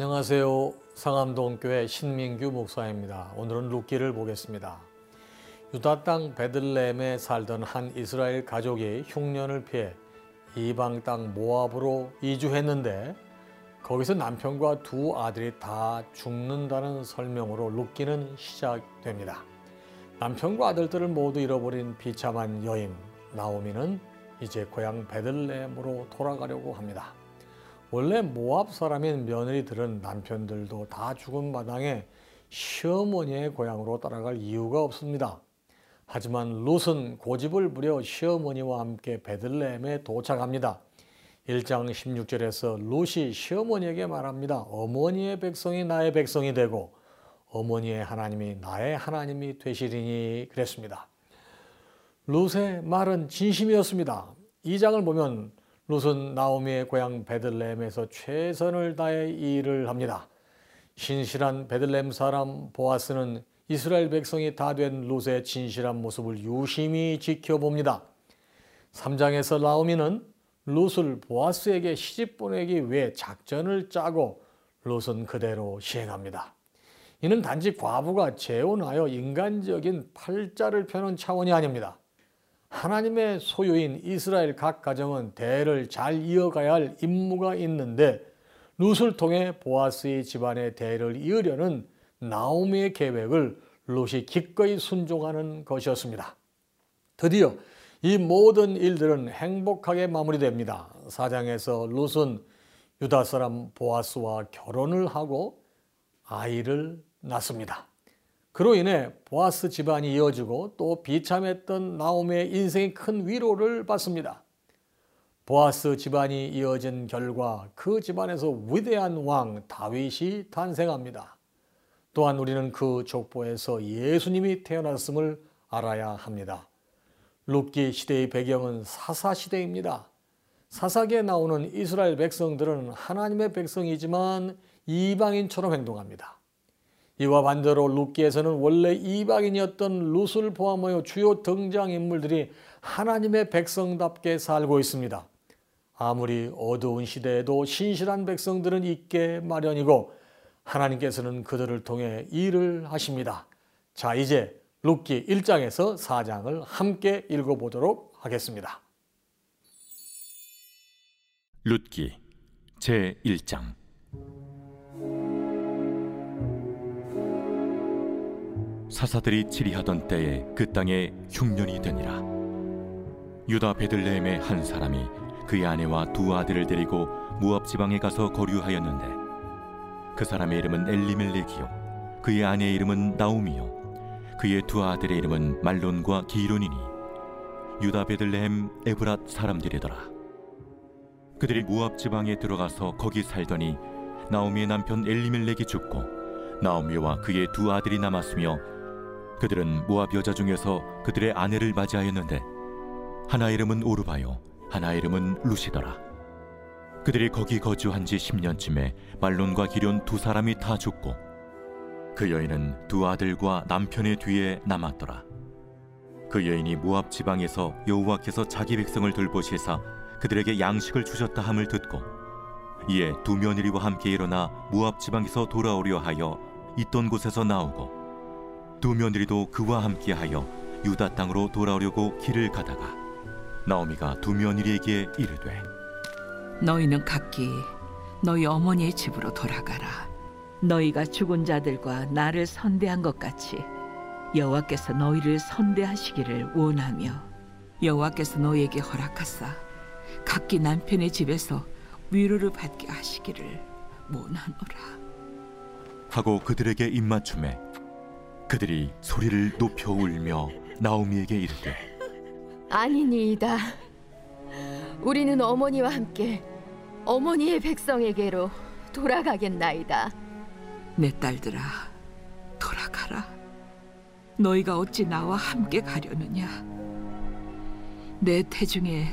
안녕하세요. 상암동교회 신민규 목사입니다. 오늘은 룻기를 보겠습니다. 유다 땅 베들레헴에 살던 한 이스라엘 가족이 흉년을 피해 이방 땅 모압으로 이주했는데 거기서 남편과 두 아들이 다 죽는다는 설명으로 룻기는 시작됩니다. 남편과 아들들을 모두 잃어버린 비참한 여인 나오미는 이제 고향 베들레헴으로 돌아가려고 합니다. 원래 모압 사람인 며느리들은 남편들도 다 죽은 마당에 시어머니의 고향으로 따라갈 이유가 없습니다. 하지만 룻은 고집을 부려 시어머니와 함께 베들레헴에 도착합니다. 1장 16절에서 룻이 시어머니에게 말합니다. 어머니의 백성이 나의 백성이 되고 어머니의 하나님이 나의 하나님이 되시리니 그랬습니다. 룻의 말은 진심이었습니다. 이 장을 보면 룻은 나오미의 고향 베들레헴에서 최선을 다해 일을 합니다. 신실한 베들레헴 사람 보아스는 이스라엘 백성이 다 된 룻의 진실한 모습을 유심히 지켜봅니다. 3장에서 나오미는 룻을 보아스에게 시집 보내기 위해 작전을 짜고 룻은 그대로 시행합니다. 이는 단지 과부가 재혼하여 인간적인 팔자를 펴는 차원이 아닙니다. 하나님의 소유인 이스라엘 각 가정은 대를 잘 이어가야 할 임무가 있는데 룻을 통해 보아스의 집안의 대를 이으려는 나오미의 계획을 룻이 기꺼이 순종하는 것이었습니다. 드디어 이 모든 일들은 행복하게 마무리됩니다. 사장에서 룻은 유다 사람 보아스와 결혼을 하고 아이를 낳습니다. 그로 인해 보아스 집안이 이어지고 또 비참했던 나오미의 인생이 큰 위로를 받습니다. 보아스 집안이 이어진 결과 그 집안에서 위대한 왕 다윗이 탄생합니다. 또한 우리는 그 족보에서 예수님이 태어났음을 알아야 합니다. 룻기 시대의 배경은 사사 시대입니다. 사사기에 나오는 이스라엘 백성들은 하나님의 백성이지만 이방인처럼 행동합니다. 이와 반대로 룻기에서는 원래 이방인이었던 룻을 포함하여 주요 등장인물들이 하나님의 백성답게 살고 있습니다. 아무리 어두운 시대에도 신실한 백성들은 있게 마련이고 하나님께서는 그들을 통해 일을 하십니다. 자, 이제 룻기 1장에서 4장을 함께 읽어보도록 하겠습니다. 룻기 제 1장 사사들이 치리하던 때에 그 땅에 흉년이 되니라. 유다 베들레헴의 한 사람이 그의 아내와 두 아들을 데리고 무압 지방에 가서 거류하였는데 그 사람의 이름은 엘리멜렉이요. 그의 아내의 이름은 나우미요. 그의 두 아들의 이름은 말론과 기론이니 유다 베들레헴 에브랏 사람들이더라. 그들이 무압 지방에 들어가서 거기 살더니 나오미의 남편 엘리멜렉이 죽고 나오미와 그의 두 아들이 남았으며 그들은 모압 여자 중에서 그들의 아내를 맞이하였는데 하나 이름은 오르바요 하나 이름은 루시더라. 그들이 거기 거주한 지 10년쯤에 말론과 기련 두 사람이 다 죽고 그 여인은 두 아들과 남편의 뒤에 남았더라. 그 여인이 모압 지방에서 여호와께서 자기 백성을 돌보시사 그들에게 양식을 주셨다 함을 듣고 이에 두 며느리와 함께 일어나 모압 지방에서 돌아오려 하여 있던 곳에서 나오고 두 며느리도 그와 함께하여 유다 땅으로 돌아오려고 길을 가다가 나오미가 두 며느리에게 이르되 너희는 각기 너희 어머니의 집으로 돌아가라. 너희가 죽은 자들과 나를 선대한 것 같이 여호와께서 너희를 선대하시기를 원하며 여호와께서 너희에게 허락하사 각기 남편의 집에서 위로를 받게 하시기를 원하노라. 하고 그들에게 입맞춤에 그들이 소리를 높여 울며 나오미에게 이르되 아니니이다. 우리는 어머니와 함께 어머니의 백성에게로 돌아가겠나이다. 내 딸들아, 돌아가라. 너희가 어찌 나와 함께 가려느냐? 내 태중에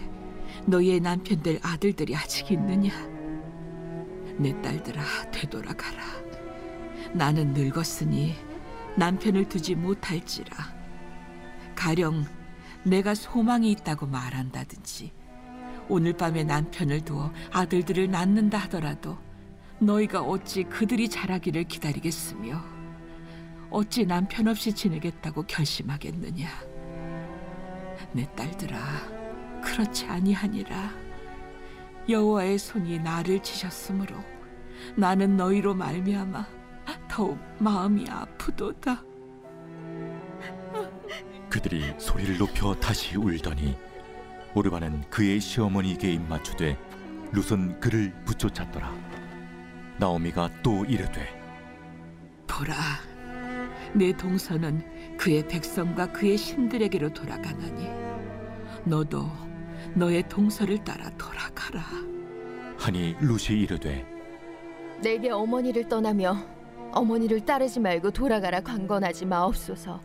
너희의 남편들 아들들이 아직 있느냐? 내 딸들아, 되돌아가라. 나는 늙었으니 남편을 두지 못할지라. 가령 내가 소망이 있다고 말한다든지 오늘 밤에 남편을 두어 아들들을 낳는다 하더라도 너희가 어찌 그들이 자라기를 기다리겠으며 어찌 남편 없이 지내겠다고 결심하겠느냐? 내 딸들아 그렇지 아니하니라. 여호와의 손이 나를 치셨으므로 나는 너희로 말미암아 더욱 마음이 아프도다. 그들이 소리를 높여 다시 울더니 오르바는 그의 시어머니에게 입맞추되 룻은 그를 붙쫓았더라. 나오미가 또 이르되 보라 내 동서는 그의 백성과 그의 신들에게로 돌아가나니 너도 너의 동서를 따라 돌아가라. 하니 룻이 이르되 내게 어머니를 떠나며 어머니를 따르지 말고 돌아가라 강건하지 마옵소서.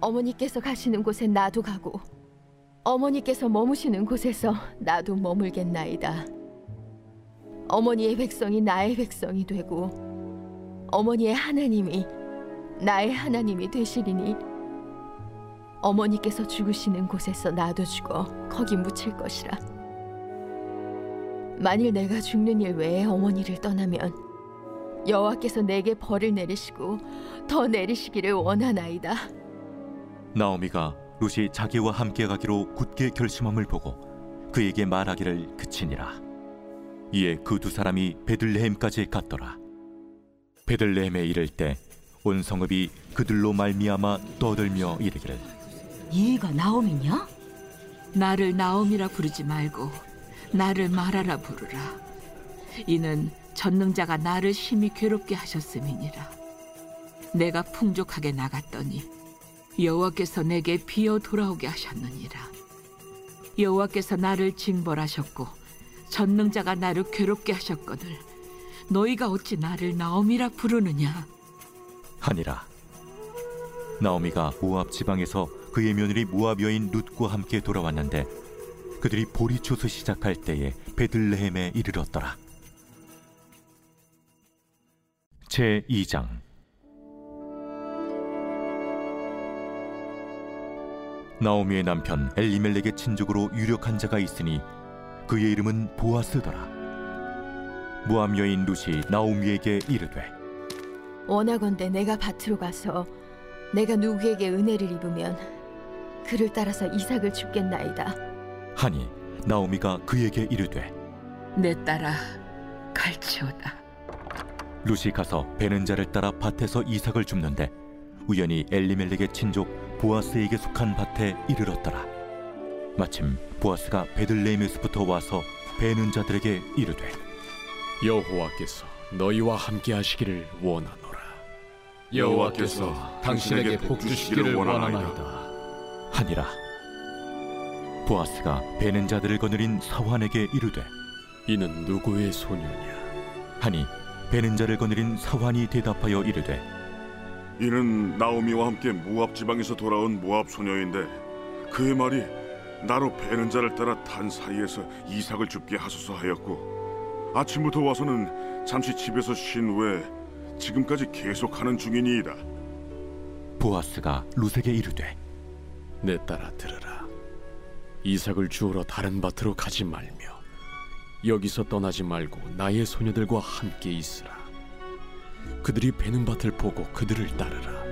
어머니께서 가시는 곳에 나도 가고 어머니께서 머무시는 곳에서 나도 머물겠나이다. 어머니의 백성이 나의 백성이 되고 어머니의 하나님이 나의 하나님이 되시리니 어머니께서 죽으시는 곳에서 나도 죽어 거기 묻힐 것이라. 만일 내가 죽는 일 외에 어머니를 떠나면 여호와께서 내게 벌을 내리시고 더 내리시기를 원하나이다. 나오미가 룻이 자기와 함께 가기로 굳게 결심함을 보고 그에게 말하기를 그치니라 이에 그 두 사람이 베들레헴까지 갔더라 베들레헴에 이를 때 온 성읍이 그들로 말미암아 떠들며 이르기를 얘가 나오미냐? 나를 나옴이라 부르지 말고 나를 말하라 부르라. 이는 전능자가 나를 심히 괴롭게 하셨음이니라. 내가 풍족하게 나갔더니 여호와께서 내게 비어 돌아오게 하셨느니라. 여호와께서 나를 징벌하셨고 전능자가 나를 괴롭게 하셨거늘 너희가 어찌 나를 나옴이라 부르느냐? 하니라 나오미가 모압 지방에서 그의 며느리 모압 여인 룻과 함께 돌아왔는데 그들이 보리초서 시작할 때에 베들레헴에 이르렀더라 제 2장 나오미의 남편 엘리멜렉의 친족으로 유력한 자가 있으니 그의 이름은 보아스더라 모압 여인 룻이 나오미에게 이르되 원하건대 내가 밭으로 가서 내가 누구에게 은혜를 입으면 그를 따라서 이삭을 죽겠나이다. 하니 나오미가 그에게 이르되 내 딸아 갈치오다. 룻이 가서 베는 자를 따라 밭에서 이삭을 줍는데 우연히 엘리멜렉의 친족 보아스에게 속한 밭에 이르렀더라 마침 보아스가 베들레헴에서부터 와서 베는 자들에게 이르되 여호와께서 너희와 함께 하시기를 원하노라. 여호와께서 당신에게 복 주시기를 원하나이다. 하니라 보아스가 베는 자들을 거느린 사환에게 이르되 이는 누구의 소녀냐? 하니 베는 자를 거느린 사환이 대답하여 이르되 이는 나오미와 함께 모압 지방에서 돌아온 모압 소녀인데 그의 말이 나로 베는 자를 따라 탄 사이에서 이삭을 줍게 하소서 하였고 아침부터 와서는 잠시 집에서 쉰 후에 지금까지 계속하는 중이니이다. 보아스가 룻에게 이르되 내 딸아 들으라. 이삭을 주우러 다른 밭으로 가지 말며 여기서 떠나지 말고 나의 소녀들과 함께 있으라. 그들이 베는 밭을 보고 그들을 따르라.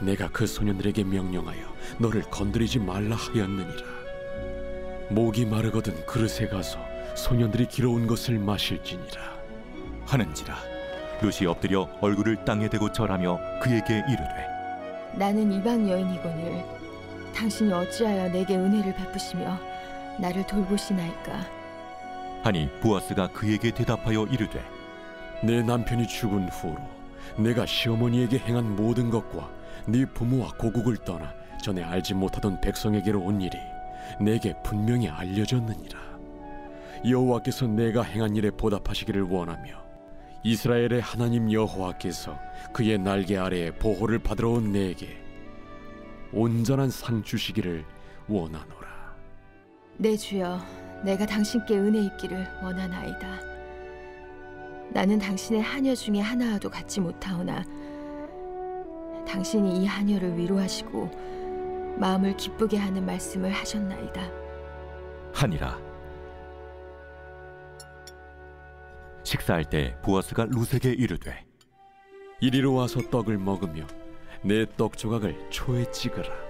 내가 그 소년들에게 명령하여 너를 건드리지 말라 하였느니라. 목이 마르거든 그릇에 가서 소년들이 길어온 것을 마실지니라. 하는지라 룻이 엎드려 얼굴을 땅에 대고 절하며 그에게 이르되 나는 이방 여인이거늘 당신이 어찌하여 내게 은혜를 베푸시며 나를 돌보시나이까 하니 보아스가 그에게 대답하여 이르되 내 남편이 죽은 후로 내가 시어머니에게 행한 모든 것과 네 부모와 고국을 떠나 전에 알지 못하던 백성에게로 온 일이 내게 분명히 알려졌느니라. 여호와께서 내가 행한 일에 보답하시기를 원하며 이스라엘의 하나님 여호와께서 그의 날개 아래에 보호를 받으러 온 내게 온전한 상 주시기를 원하노라. 내 주여 내가 당신께 은혜 입기를 원하나이다. 나는 당신의 하녀 중에 하나와도 같지 못하오나 당신이 이 하녀를 위로하시고 마음을 기쁘게 하는 말씀을 하셨나이다. 하니라. 식사할 때 보아스가 루세게 이르되 이리로 와서 떡을 먹으며 내 떡 조각을 초에 찍으라.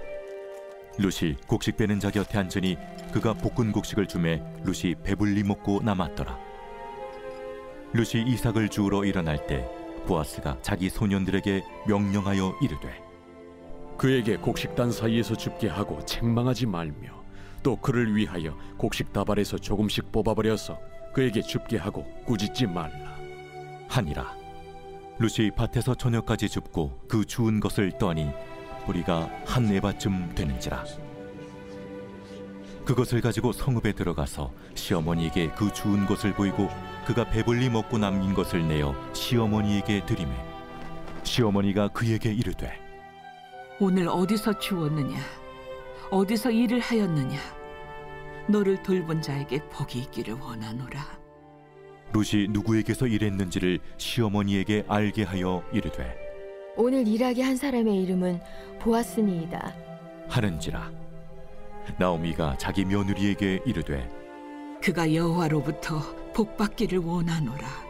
룻이 곡식 빼는 자 곁에 앉으니 그가 볶은 곡식을 주매 룻이 배불리 먹고 남았더라. 룻이 이삭을 주우러 일어날 때 보아스가 자기 소년들에게 명령하여 이르되 그에게 곡식단 사이에서 줍게 하고 책망하지 말며 또 그를 위하여 곡식 다발에서 조금씩 뽑아버려서 그에게 줍게 하고 꾸짖지 말라. 하니라. 룻이 밭에서 저녁까지 줍고 그 주운 것을 떠니 뿌리가 한 에바쯤 되는지라. 그것을 가지고 성읍에 들어가서 시어머니에게 그 주운 것을 보이고 그가 배불리 먹고 남긴 것을 내어 시어머니에게 드리매 시어머니가 그에게 이르되 오늘 어디서 주웠느냐? 어디서 일을 하였느냐? 너를 돌본 자에게 복이 있기를 원하노라. 룻이 누구에게서 일했는지를 시어머니에게 알게 하여 이르되 오늘 일하게 한 사람의 이름은 보아스니이다. 하는지라 나오미가 자기 며느리에게 이르되 그가 여호와로부터 복 받기를 원하노라.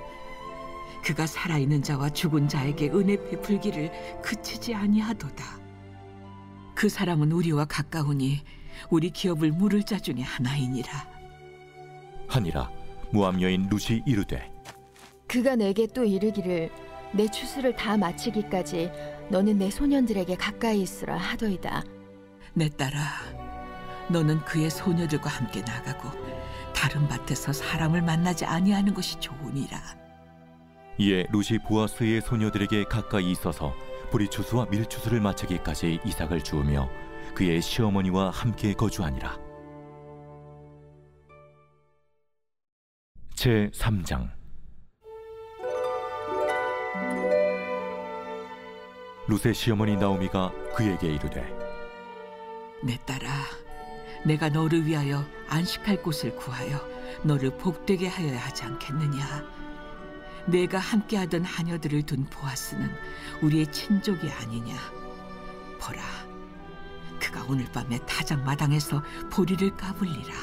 그가 살아있는 자와 죽은 자에게 은혜 베풀기를 그치지 아니하도다. 그 사람은 우리와 가까우니 우리 기업을 물을 자 중에 하나이니라. 하니라 모함 여인 룻이 이르되 그가 내게 또 이르기를 내 추수를 다 마치기까지 너는 내 소년들에게 가까이 있으라 하더이다. 내 딸아, 너는 그의 소녀들과 함께 나가고 다른 밭에서 사람을 만나지 아니하는 것이 좋으니라. 이에 룻이 보아스의 소녀들에게 가까이 있어서 보리 추수와 밀 추수를 마치기까지 이삭을 주우며 그의 시어머니와 함께 거주하니라. 제 3장 룻의 시어머니 나오미가 그에게 이르되 내 딸아, 내가 너를 위하여 안식할 곳을 구하여 너를 복되게 하여야 하지 않겠느냐? 내가 함께하던 하녀들을 둔 보아스는 우리의 친족이 아니냐? 보라, 그가 오늘 밤에 타작 마당에서 보리를 까불리라.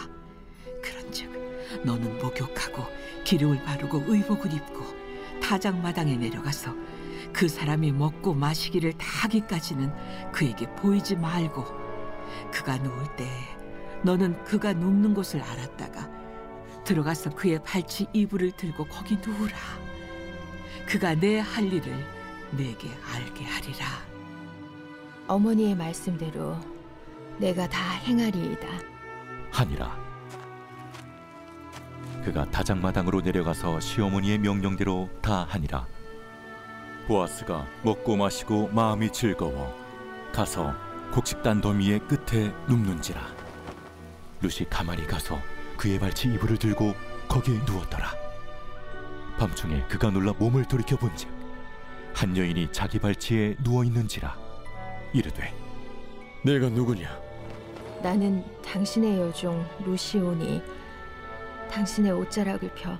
그런즉 너는 목욕하고 기름을 바르고 의복을 입고 타작 마당에 내려가서 그 사람이 먹고 마시기를 다 하기까지는 그에게 보이지 말고 그가 누울 때 너는 그가 눕는 곳을 알았다가 들어가서 그의 발치 이불을 들고 거기 누우라. 그가 내 할 일을 내게 알게 하리라. 어머니의 말씀대로 내가 다 행하리이다. 하니라. 그가 다장마당으로 내려가서 시어머니의 명령대로 다 하니라. 보아스가 먹고 마시고 마음이 즐거워 가서 곡식단 더미의 끝에 눕는지라. 룻이 가만히 가서 그의 발치 이불을 들고 거기에 누웠더라. 밤중에 그가 놀라 몸을 돌이켜 본즉 한 여인이 자기 발치에 누워 있는지라 이르되 내가 누구냐? 나는 당신의 여종 루시오니 당신의 옷자락을 펴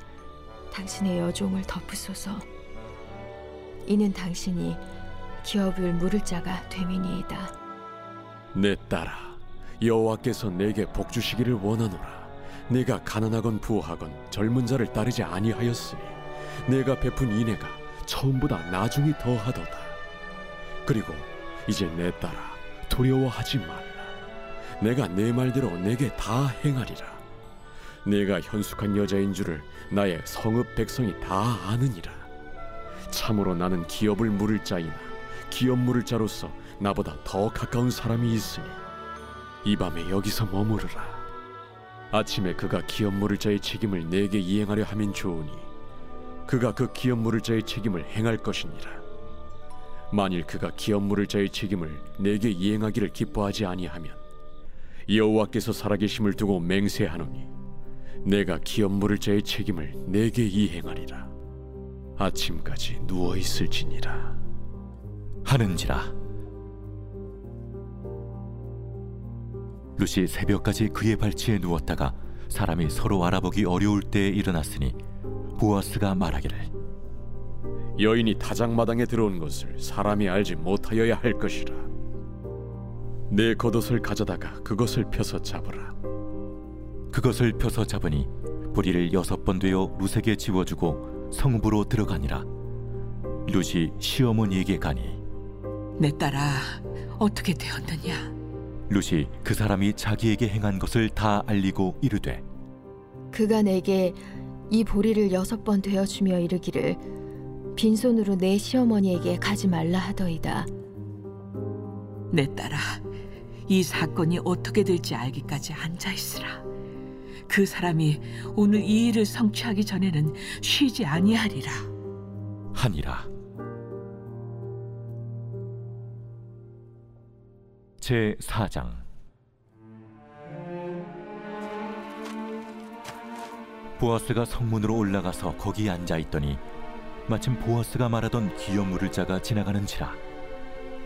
당신의 여종을 덮으소서. 이는 당신이 기업을 물을 자가 되미니이다. 내 딸아, 여호와께서 내게 복 주시기를 원하노라. 내가 가난하건 부하건 젊은 자를 따르지 아니하였으니 내가 베푼 인애가 처음보다 나중이 더하도다. 그리고 이제 내 딸아, 두려워하지 말라. 내가 내 말대로 내게 다 행하리라. 내가 현숙한 여자인 줄을 나의 성읍 백성이 다 아느니라. 참으로 나는 기업을 물을 자이나 기업 물을 자로서 나보다 더 가까운 사람이 있으니 이 밤에 여기서 머무르라. 아침에 그가 기업 물을 자의 책임을 내게 이행하려 하면 좋으니 그가 그 기업 물을 자의 책임을 행할 것이니라. 만일 그가 기업 물을 자의 책임을 내게 이행하기를 기뻐하지 아니하면 여호와께서 살아계심을 두고 맹세하노니 내가 기업 물을 자의 책임을 내게 이행하리라. 아침까지 누워 있을지니라. 하는지라 룻이 새벽까지 그의 발치에 누웠다가 사람이 서로 알아보기 어려울 때에 일어났으니 보아스가 말하기를 여인이 타작마당에 들어온 것을 사람이 알지 못하여야 할 것이라. 내 겉옷을 가져다가 그것을 펴서 잡으라. 그것을 펴서 잡으니 뿌리를 여섯 번 되어 룻에게 지워주고 성읍으로 들어가니라. 룻이 시어머니에게 가니 내 딸아 어떻게 되었느냐? 룻이 그 사람이 자기에게 행한 것을 다 알리고 이르되 그가 내게 이 보리를 여섯 번 되어 주며 이르기를 빈손으로 내 시어머니에게 가지 말라 하더이다. 내 딸아 이 사건이 어떻게 될지 알기까지 앉아 있으라 그 사람이 오늘 이 일을 성취하기 전에는 쉬지 아니하리라. 하니라. 제 4장. 보아스가 성문으로 올라가서 거기 앉아 있더니 마침 보아스가 말하던 기업 물을 자가 지나가는지라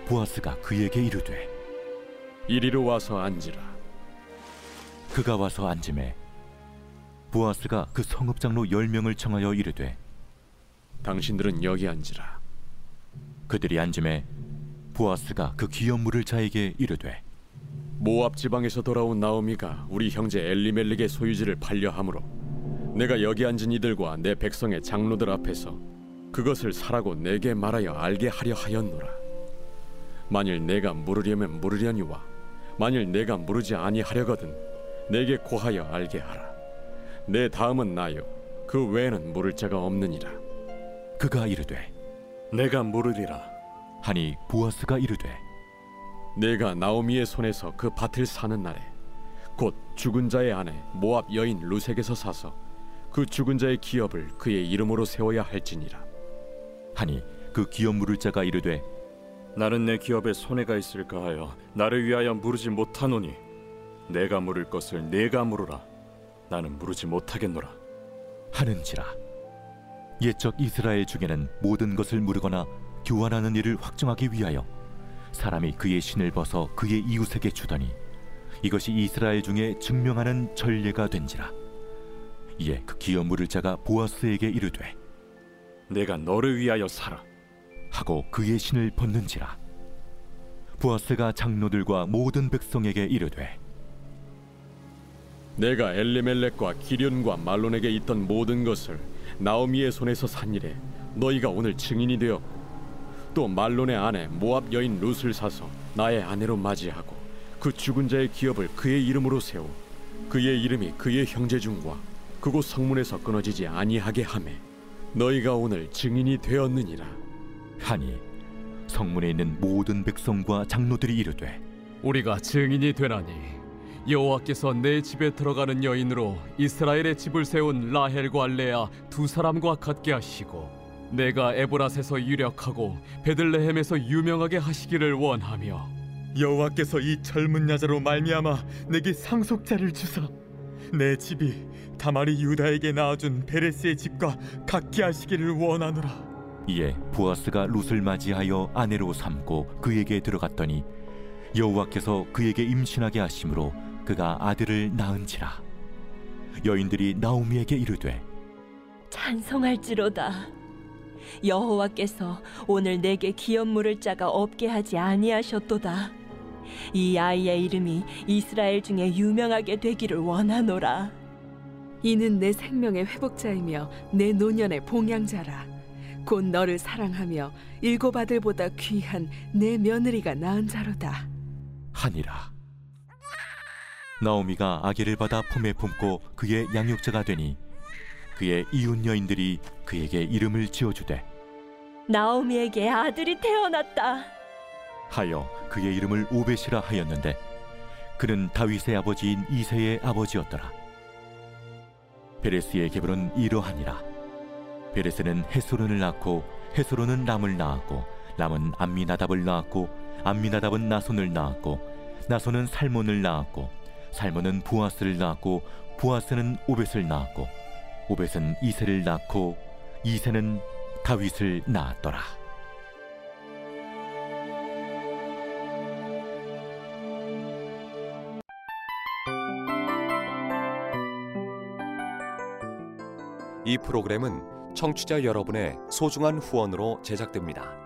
보아스가 그에게 이르되 이리로 와서 앉으라. 그가 와서 앉음에 보아스가 그 성읍 장로 열 명을 청하여 이르되 당신들은 여기 앉으라. 그들이 앉음에 보아스가 그 기업 물을 자에게 이르되 모압 지방에서 돌아온 나오미가 우리 형제 엘리멜렉의 소유지를 팔려 함으로 내가 여기 앉은 이들과 내 백성의 장로들 앞에서 그것을 사라고 내게 말하여 알게 하려 하였노라. 만일 내가 물으려면 물으려니와 만일 내가 물으지 아니하려거든 내게 고하여 알게 하라. 내 다음은 나요. 그 외에는 물을 자가 없느니라. 그가 이르되 내가 물으리라. 하니 보아스가 이르되 내가 나오미의 손에서 그 밭을 사는 날에 곧 죽은 자의 아내 모압 여인 루색에서 사서 그 죽은 자의 기업을 그의 이름으로 세워야 할지니라. 하니 그 기업 물을 자가 이르되 나는 내 기업에 손해가 있을까 하여 나를 위하여 물으지 못하노니 내가 물을 것을 내가 물으라. 나는 물으지 못하겠노라. 하는지라 옛적 이스라엘 중에는 모든 것을 물으거나 교환하는 일을 확정하기 위하여 사람이 그의 신을 벗어 그의 이웃에게 주더니 이것이 이스라엘 중에 증명하는 전례가 된지라 이에 그 기업 물을 자가 보아스에게 이르되 내가 너를 위하여 살아. 하고 그의 신을 벗는지라 보아스가 장로들과 모든 백성에게 이르되 내가 엘리멜렉과 기련과 말론에게 있던 모든 것을 나오미의 손에서 산 일에 너희가 오늘 증인이 되었고 또 말론의 아내 모압 여인 룻을 사서 나의 아내로 맞이하고 그 죽은 자의 기업을 그의 이름으로 세워 그의 이름이 그의 형제 중과 그곳 성문에서 끊어지지 아니하게 하매 너희가 오늘 증인이 되었느니라. 하니 성문에 있는 모든 백성과 장로들이 이르되 우리가 증인이 되나니 여호와께서 내 집에 들어가는 여인으로 이스라엘의 집을 세운 라헬과 레아 두 사람과 같게 하시고 내가 에브라스에서 유력하고 베들레헴에서 유명하게 하시기를 원하며 여호와께서 이 젊은 여자로 말미암아 내게 상속자를 주사 내 집이 다말이 유다에게 낳아준 베레스의 집과 같게 하시기를 원하노라. 이에 보아스가 룻을 맞이하여 아내로 삼고 그에게 들어갔더니 여호와께서 그에게 임신하게 하심으로 그가 아들을 낳은지라. 여인들이 나오미에게 이르되 찬송할지로다. 여호와께서 오늘 내게 기업 물을 자가 없게 하지 아니하셨도다. 이 아이의 이름이 이스라엘 중에 유명하게 되기를 원하노라. 이는 내 생명의 회복자이며 내 노년의 봉양자라. 곧 너를 사랑하며 일곱 아들보다 귀한 내 며느리가 낳은 자로다. 하니라 나오미가 아기를 받아 품에 품고 그의 양육자가 되니 그의 이웃 여인들이 그에게 이름을 지어주되 나오미에게 아들이 태어났다. 하여 그의 이름을 오벳이라 하였는데 그는 다윗의 아버지인 이세의 아버지였더라. 베레스의 계보는 이러하니라. 베레스는 헤스론을 낳고 헤스론은 람을 낳았고 람은 암미나답을 낳았고 암미나답은 나손을 낳았고 나손은 살몬을 낳았고 살몬은 부아스를 낳았고 부아스는 오벳을 낳았고 오벳은 이세를 낳고 이세는 다윗을 낳았더라 이 프로그램은 청취자 여러분의 소중한 후원으로 제작됩니다.